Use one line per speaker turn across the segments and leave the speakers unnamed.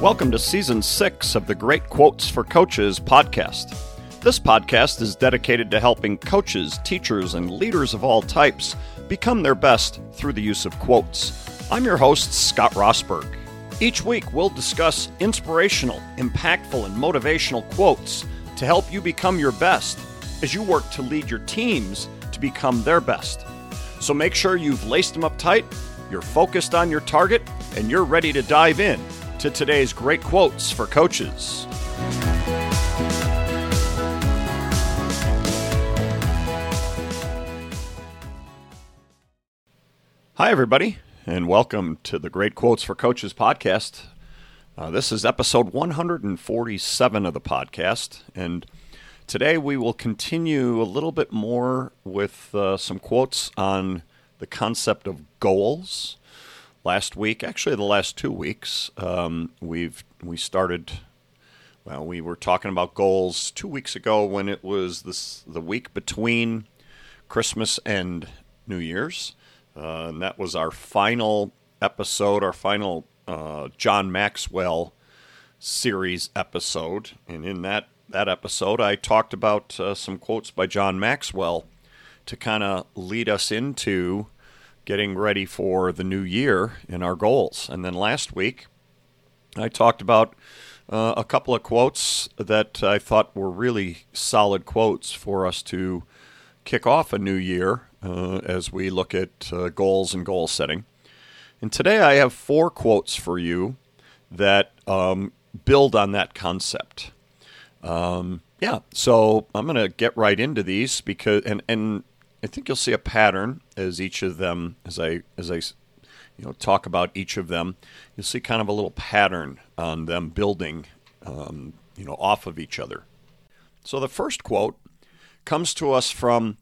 Welcome to season six of the Great Quotes for Coaches podcast. This podcast is dedicated to helping coaches, teachers, and leaders of all types become their best through the use of quotes. I'm your host, Scott Rosberg. Each week, we'll discuss inspirational, impactful, and motivational quotes to help you become your best as you work to lead your teams to become their best. So make sure you've laced them up tight, you're focused on your target, and you're ready to dive in to today's great quotes for coaches. Hi, everybody, and welcome to the Great Quotes for Coaches podcast. Uh, this is episode 147 of the podcast, and today we will continue a little bit more with uh, some quotes on the concept of goals last week, actually the last two weeks, um, we've we started. Well, we were talking about goals two weeks ago when it was this the week between Christmas and New Year's, uh, and that was our final episode, our final uh, John Maxwell series episode. And in that that episode, I talked about uh, some quotes by John Maxwell to kind of lead us into getting ready for the new year and our goals. And then last week, I talked about uh, a couple of quotes that I thought were really solid quotes for us to kick off a new year uh, as we look at uh, goals and goal setting. And today I have four quotes for you that um, build on that concept. Um, yeah, so I'm going to get right into these because, and, and I think you'll see a pattern as each of them, as I as I, you know, talk about each of them. You'll see kind of a little pattern on them building, um, you know, off of each other. So the first quote comes to us from,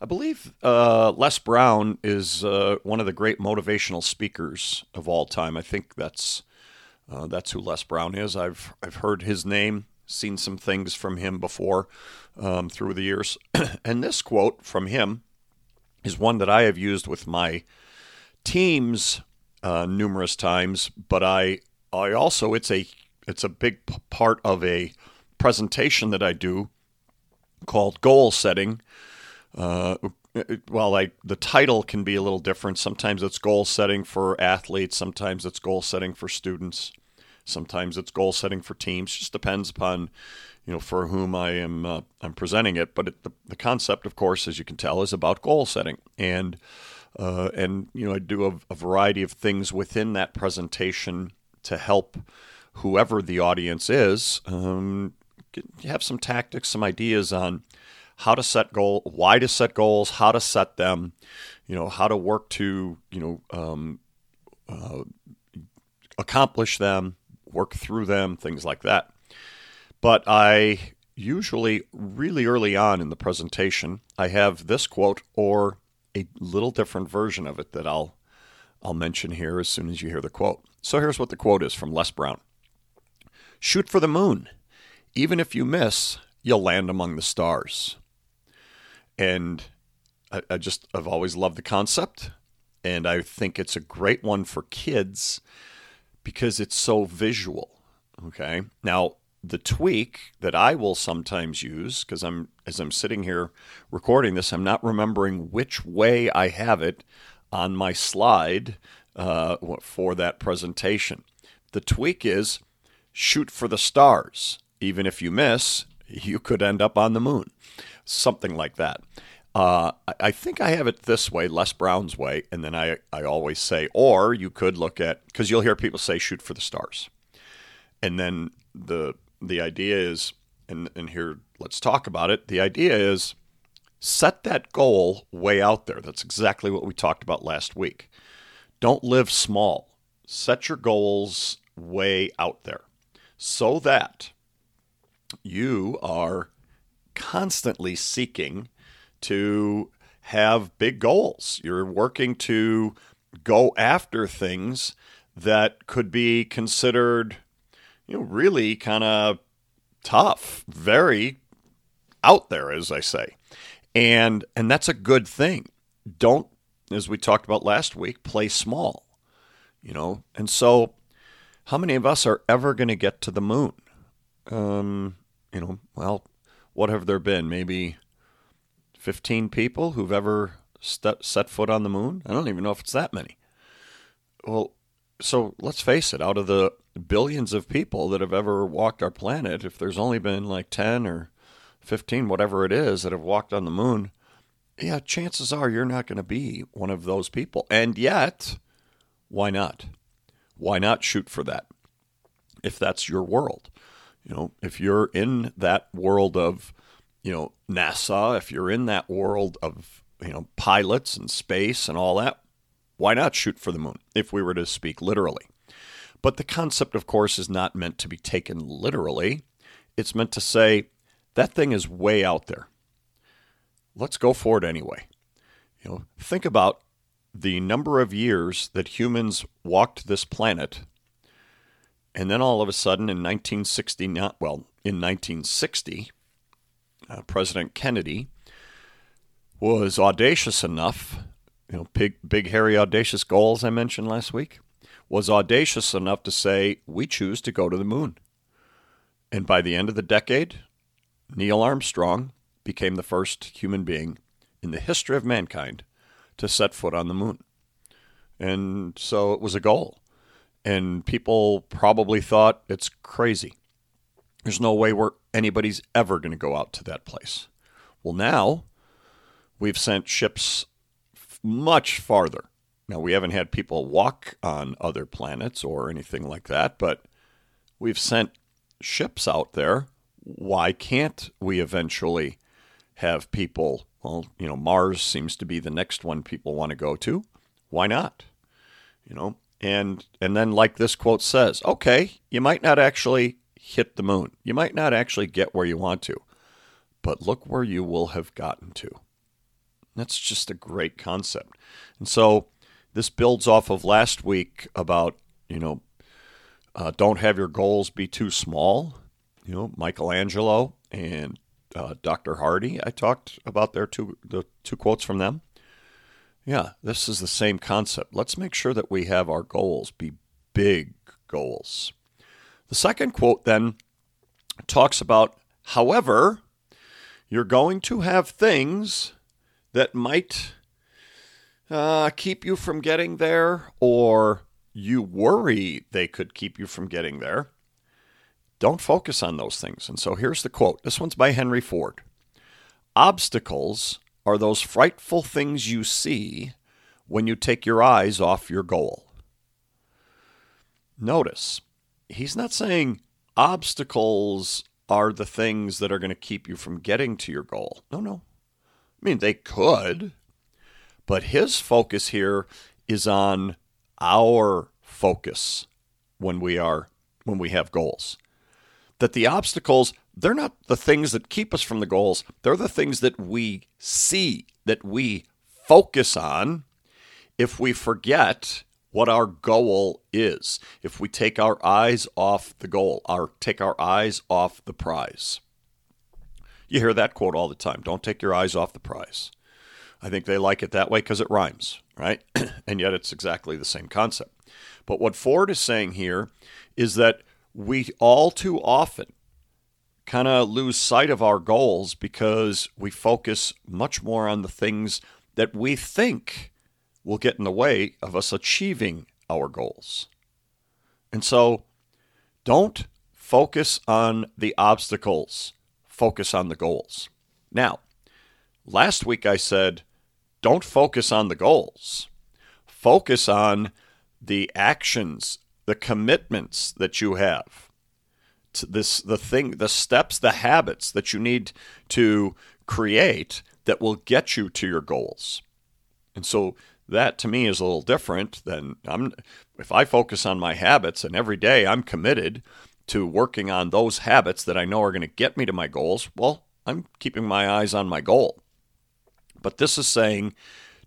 I believe, uh, Les Brown is uh, one of the great motivational speakers of all time. I think that's uh, that's who Les Brown is. I've I've heard his name, seen some things from him before um, through the years. and this quote from him is one that I have used with my teams uh, numerous times, but I I also it's a it's a big part of a presentation that I do called goal setting. Uh, well, like the title can be a little different. Sometimes it's goal setting for athletes. Sometimes it's goal setting for students. Sometimes it's goal setting for teams. Just depends upon you know, for whom I am uh, I'm presenting it. But it, the, the concept, of course, as you can tell, is about goal setting, and uh, and you know, I do a, a, variety of things within that presentation to help whoever the audience is um, get, have some tactics, some ideas on how to set goal, why to set goals, how to set them, you know, how to work to you know um, uh, accomplish them, work through them, things like that. But I usually, really early on in the presentation, I have this quote or a little different version of it that I'll I'll mention here as soon as you hear the quote. So here's what the quote is from Les Brown. Shoot for the moon. Even if you miss, you'll land among the stars. And I, I just I've always loved the concept and I think it's a great one for kids because it's so visual. Okay. Now, the tweak that I will sometimes use because I'm as I'm sitting here recording this, I'm not remembering which way I have it on my slide uh, for that presentation. The tweak is shoot for the stars. Even if you miss, you could end up on the moon, something like that. Uh, I think I have it this way, Les Brown's way, and then I, I always say, or you could look at, because you'll hear people say, shoot for the stars. And then the the idea is, and, and here, let's talk about it. The idea is set that goal way out there. That's exactly what we talked about last week. Don't live small. Set your goals way out there so that you are constantly seeking to have big goals. You're working to go after things that could be considered you know, really kind of tough, very out there, as I say. And and that's a good thing. Don't, as we talked about last week, play small. You know, and so How many of us are ever going to get to the moon? Um, you know, well, what have there been? Maybe 15 people who've ever st- set foot on the moon? I don't even know if it's that many. Well, so let's face it, out of the billions of people that have ever walked our planet, if there's only been like 10 or 15, whatever it is, that have walked on the moon, yeah, chances are you're not going to be one of those people. And yet, why not? Why not shoot for that if that's your world? You know, if you're in that world of, you know, NASA, if you're in that world of, you know, pilots and space and all that, why not shoot for the moon if we were to speak literally? But the concept, of course, is not meant to be taken literally. It's meant to say that thing is way out there. Let's go for it anyway. You know, think about the number of years that humans walked this planet, and then all of a sudden in 1960, well, in 1960, uh, President Kennedy was audacious enough, you know, big, big, hairy, audacious goals I mentioned last week, was audacious enough to say, we choose to go to the moon. And by the end of the decade, Neil Armstrong became the first human being in the history of mankind to set foot on the moon. And so it was a goal. And people probably thought it's crazy. There's no way where anybody's ever going to go out to that place. Well, now we've sent ships much farther. Now, we haven't had people walk on other planets or anything like that, but we've sent ships out there. Why can't we eventually have people well, you know, Mars seems to be the next one people want to go to. Why not? You know, and and then like this quote says, okay, you might not actually hit the moon. You might not actually get where you want to. But look where you will have gotten to. That's just a great concept. And so this builds off of last week about, you know, uh, don't have your goals be too small. You know, Michelangelo and uh, Dr. Hardy. I talked about their two the two quotes from them. Yeah, this is the same concept. Let's make sure that we have our goals be big goals. The second quote then talks about, however, you're going to have things that might uh, keep you from getting there, or you worry they could keep you from getting there. Don't focus on those things. And so here's the quote this one's by Henry Ford Obstacles are those frightful things you see when you take your eyes off your goal. Notice, he's not saying obstacles are the things that are going to keep you from getting to your goal. No, no. I mean, they could, but his focus here is on our focus when we are when we have goals that the obstacles, they're not the things that keep us from the goals. They're the things that we see, that we focus on if we forget what our goal is, if we take our eyes off the goal, or take our eyes off the prize. You hear that quote all the time don't take your eyes off the prize. I think they like it that way because it rhymes, right? and yet it's exactly the same concept. But what Ford is saying here is that we all too often kind of lose sight of our goals because we focus much more on the things that we think will get in the way of us achieving our goals. And so don't focus on the obstacles, focus on the goals. Now, last week I said, don't focus on the goals, focus on the actions the commitments that you have this the thing the steps the habits that you need to create that will get you to your goals and so that to me is a little different than i'm if i focus on my habits and every day i'm committed to working on those habits that i know are going to get me to my goals well i'm keeping my eyes on my goal but this is saying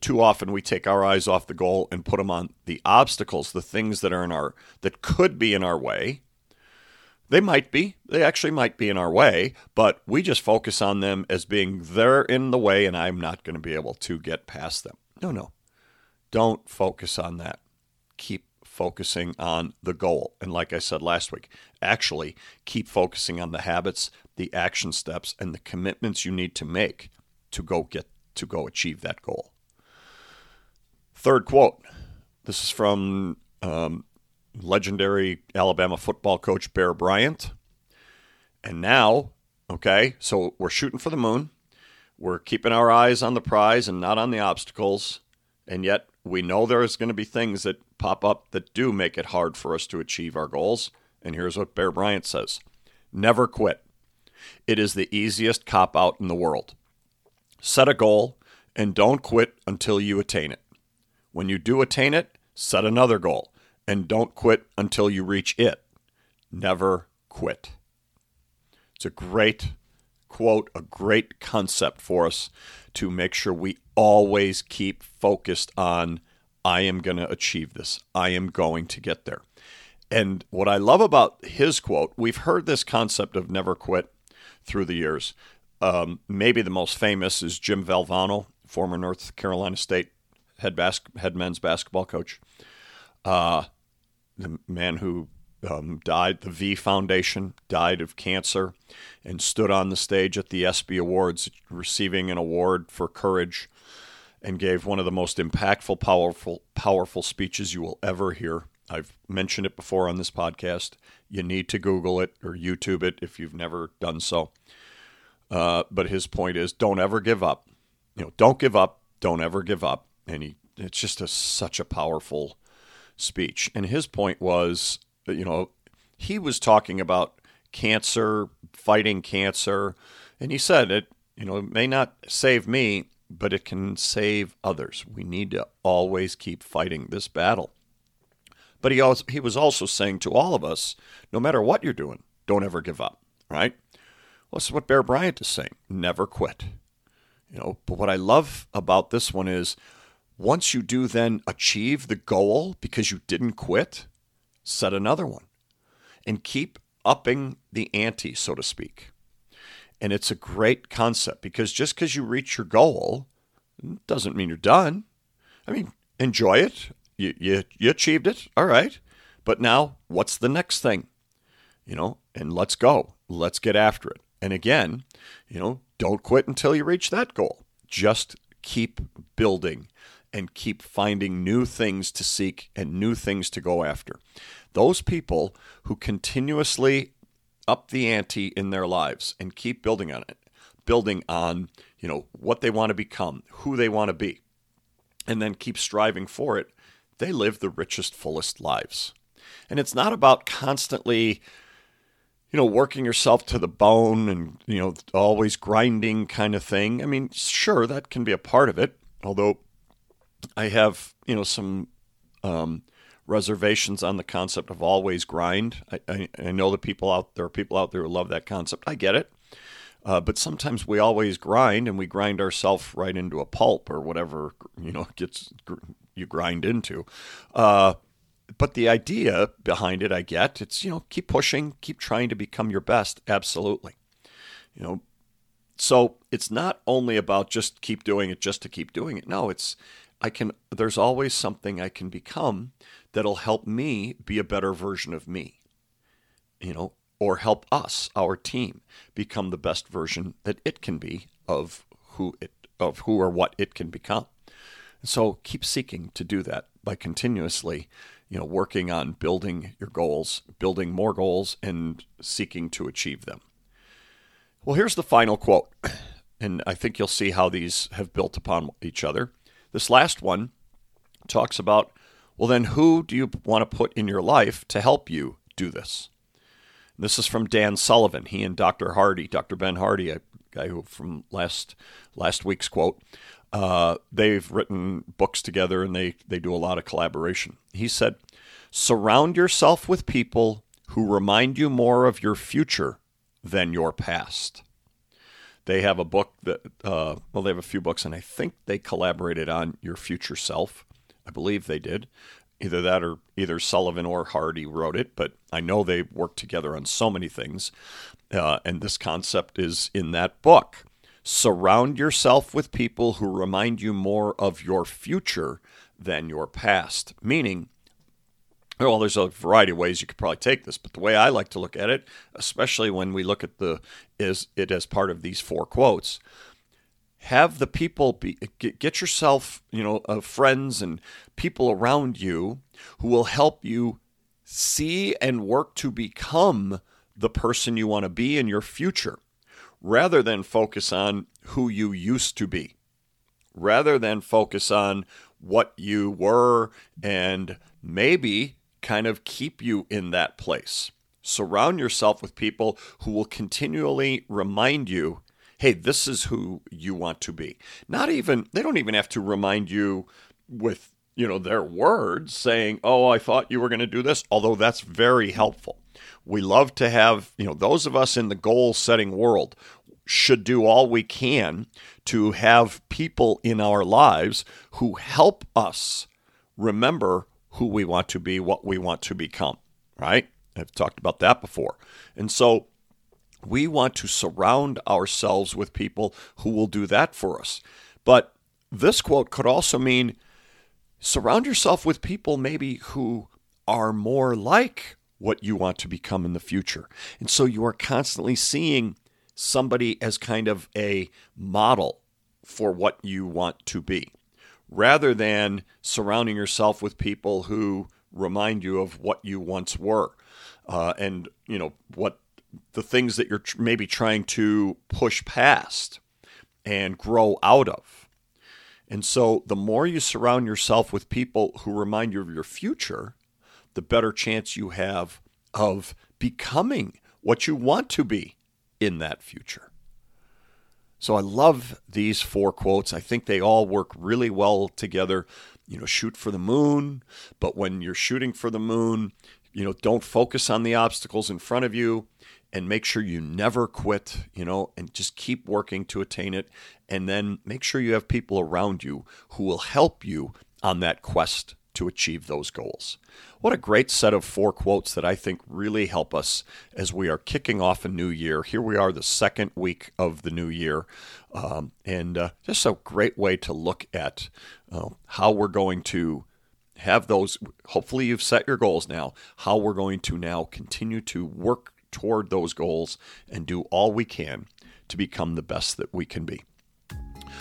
too often we take our eyes off the goal and put them on the obstacles, the things that are in our that could be in our way. They might be, they actually might be in our way, but we just focus on them as being there in the way and I'm not going to be able to get past them. No, no. Don't focus on that. Keep focusing on the goal. And like I said last week, actually keep focusing on the habits, the action steps, and the commitments you need to make to go get to go achieve that goal. Third quote. This is from um, legendary Alabama football coach Bear Bryant. And now, okay, so we're shooting for the moon. We're keeping our eyes on the prize and not on the obstacles. And yet, we know there's going to be things that pop up that do make it hard for us to achieve our goals. And here's what Bear Bryant says Never quit. It is the easiest cop out in the world. Set a goal and don't quit until you attain it. When you do attain it, set another goal and don't quit until you reach it. Never quit. It's a great quote, a great concept for us to make sure we always keep focused on I am going to achieve this. I am going to get there. And what I love about his quote, we've heard this concept of never quit through the years. Um, maybe the most famous is Jim Valvano, former North Carolina State head, bas- head men's basketball coach. Uh, the man who um, died, the V Foundation died of cancer and stood on the stage at the ESPY Awards receiving an award for courage and gave one of the most impactful, powerful, powerful speeches you will ever hear. I've mentioned it before on this podcast. You need to Google it or YouTube it if you've never done so. Uh, but his point is, don't ever give up. You know, don't give up. Don't ever give up. And he, it's just a, such a powerful speech. And his point was, you know, he was talking about cancer, fighting cancer, and he said it, you know, it may not save me, but it can save others. We need to always keep fighting this battle. But he also, he was also saying to all of us, no matter what you're doing, don't ever give up, right? Well, what Bear Bryant is saying. Never quit. You know, but what I love about this one is once you do then achieve the goal because you didn't quit, set another one and keep upping the ante, so to speak. And it's a great concept because just because you reach your goal doesn't mean you're done. I mean, enjoy it. You, you, you achieved it. All right. But now, what's the next thing? You know, and let's go. Let's get after it. And again, you know, don't quit until you reach that goal. Just keep building and keep finding new things to seek and new things to go after. Those people who continuously up the ante in their lives and keep building on it, building on, you know, what they want to become, who they want to be, and then keep striving for it, they live the richest, fullest lives. And it's not about constantly, you know, working yourself to the bone and, you know, always grinding kind of thing. I mean, sure, that can be a part of it, although I have you know some um, reservations on the concept of always grind. I, I, I, know that people out there are people out there who love that concept. I get it, uh, but sometimes we always grind and we grind ourselves right into a pulp or whatever you know gets you grind into. Uh, but the idea behind it, I get. It's you know keep pushing, keep trying to become your best. Absolutely, you know. So it's not only about just keep doing it just to keep doing it. No, it's I can there's always something I can become that'll help me be a better version of me. You know, or help us, our team, become the best version that it can be of who it of who or what it can become. So keep seeking to do that by continuously, you know, working on building your goals, building more goals and seeking to achieve them. Well, here's the final quote. And I think you'll see how these have built upon each other. This last one talks about well, then who do you want to put in your life to help you do this? This is from Dan Sullivan. He and Dr. Hardy, Dr. Ben Hardy, a guy who from last last week's quote, uh, they've written books together and they they do a lot of collaboration. He said, "Surround yourself with people who remind you more of your future than your past." They have a book that, uh, well, they have a few books, and I think they collaborated on Your Future Self. I believe they did. Either that or either Sullivan or Hardy wrote it, but I know they worked together on so many things. Uh, and this concept is in that book. Surround yourself with people who remind you more of your future than your past. Meaning, well, there's a variety of ways you could probably take this, but the way I like to look at it, especially when we look at the is it as part of these four quotes, have the people be get, yourself, you know, uh, friends and people around you who will help you see and work to become the person you want to be in your future, rather than focus on who you used to be, rather than focus on what you were and maybe kind of keep you in that place. Surround yourself with people who will continually remind you hey, this is who you want to be. Not even, they don't even have to remind you with, you know, their words saying, oh, I thought you were going to do this, although that's very helpful. We love to have, you know, those of us in the goal setting world should do all we can to have people in our lives who help us remember who we want to be, what we want to become, right? I've talked about that before. And so we want to surround ourselves with people who will do that for us. But this quote could also mean surround yourself with people maybe who are more like what you want to become in the future. And so you are constantly seeing somebody as kind of a model for what you want to be rather than surrounding yourself with people who remind you of what you once were uh, and you know what the things that you're tr- maybe trying to push past and grow out of. And so the more you surround yourself with people who remind you of your future the better chance you have of becoming what you want to be in that future so I love these four quotes. I think they all work really well together. You know, shoot for the moon, but when you're shooting for the moon, you know, don't focus on the obstacles in front of you and make sure you never quit, you know, and just keep working to attain it. And then make sure you have people around you who will help you on that quest to achieve those goals. What a great set of four quotes that I think really help us as we are kicking off a new year. Here we are, the second week of the new year, um, and uh, just a great way to look at uh, how we're going to have those. Hopefully, you've set your goals now, how we're going to now continue to work toward those goals and do all we can to become the best that we can be.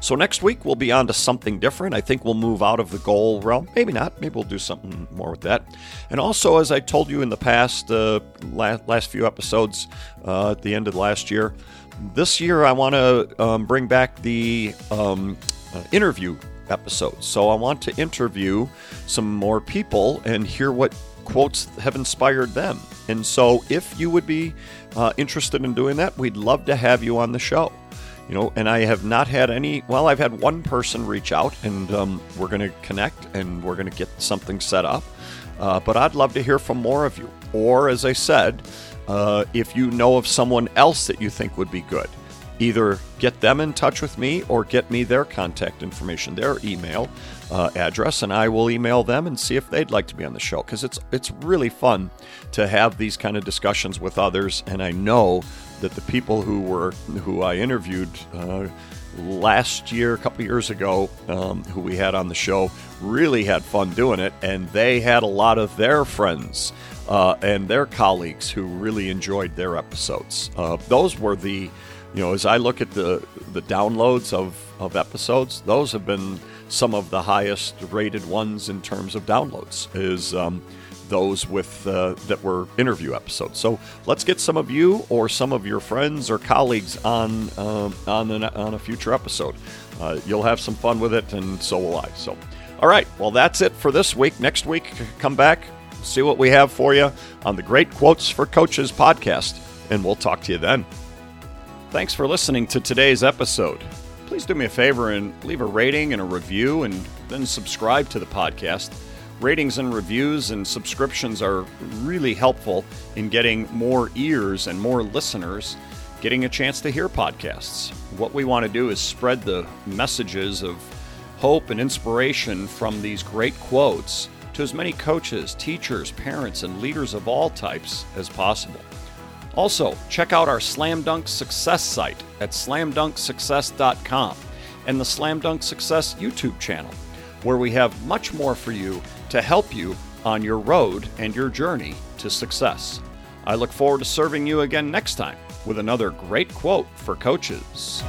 So next week we'll be on to something different. I think we'll move out of the goal realm. Maybe not. Maybe we'll do something more with that. And also, as I told you in the past, uh, last, last few episodes uh, at the end of last year, this year I want to um, bring back the um, uh, interview episodes. So I want to interview some more people and hear what quotes have inspired them. And so if you would be uh, interested in doing that, we'd love to have you on the show you know, and I have not had any. Well, I've had one person reach out, and um, we're going to connect, and we're going to get something set up. Uh, but I'd love to hear from more of you. Or, as I said, uh, if you know of someone else that you think would be good, either get them in touch with me or get me their contact information, their email uh, address, and I will email them and see if they'd like to be on the show. Because it's it's really fun to have these kind of discussions with others, and I know that the people who were who I interviewed uh, last year, a couple years ago, um, who we had on the show, really had fun doing it, and they had a lot of their friends uh, and their colleagues who really enjoyed their episodes. Uh, those were the, you know, as I look at the the downloads of of episodes, those have been some of the highest rated ones in terms of downloads. Is um, those with uh, that were interview episodes. So let's get some of you or some of your friends or colleagues on uh, on an, on a future episode. Uh, you'll have some fun with it, and so will I. So, all right, well that's it for this week. Next week, come back, see what we have for you on the Great Quotes for Coaches podcast, and we'll talk to you then. Thanks for listening to today's episode. Please do me a favor and leave a rating and a review, and then subscribe to the podcast. Ratings and reviews and subscriptions are really helpful in getting more ears and more listeners getting a chance to hear podcasts. What we want to do is spread the messages of hope and inspiration from these great quotes to as many coaches, teachers, parents, and leaders of all types as possible. Also, check out our Slam Dunk Success site at slamdunksuccess.com and the Slam Dunk Success YouTube channel, where we have much more for you to help you on your road and your journey to success. I look forward to serving you again next time with another great quote for coaches.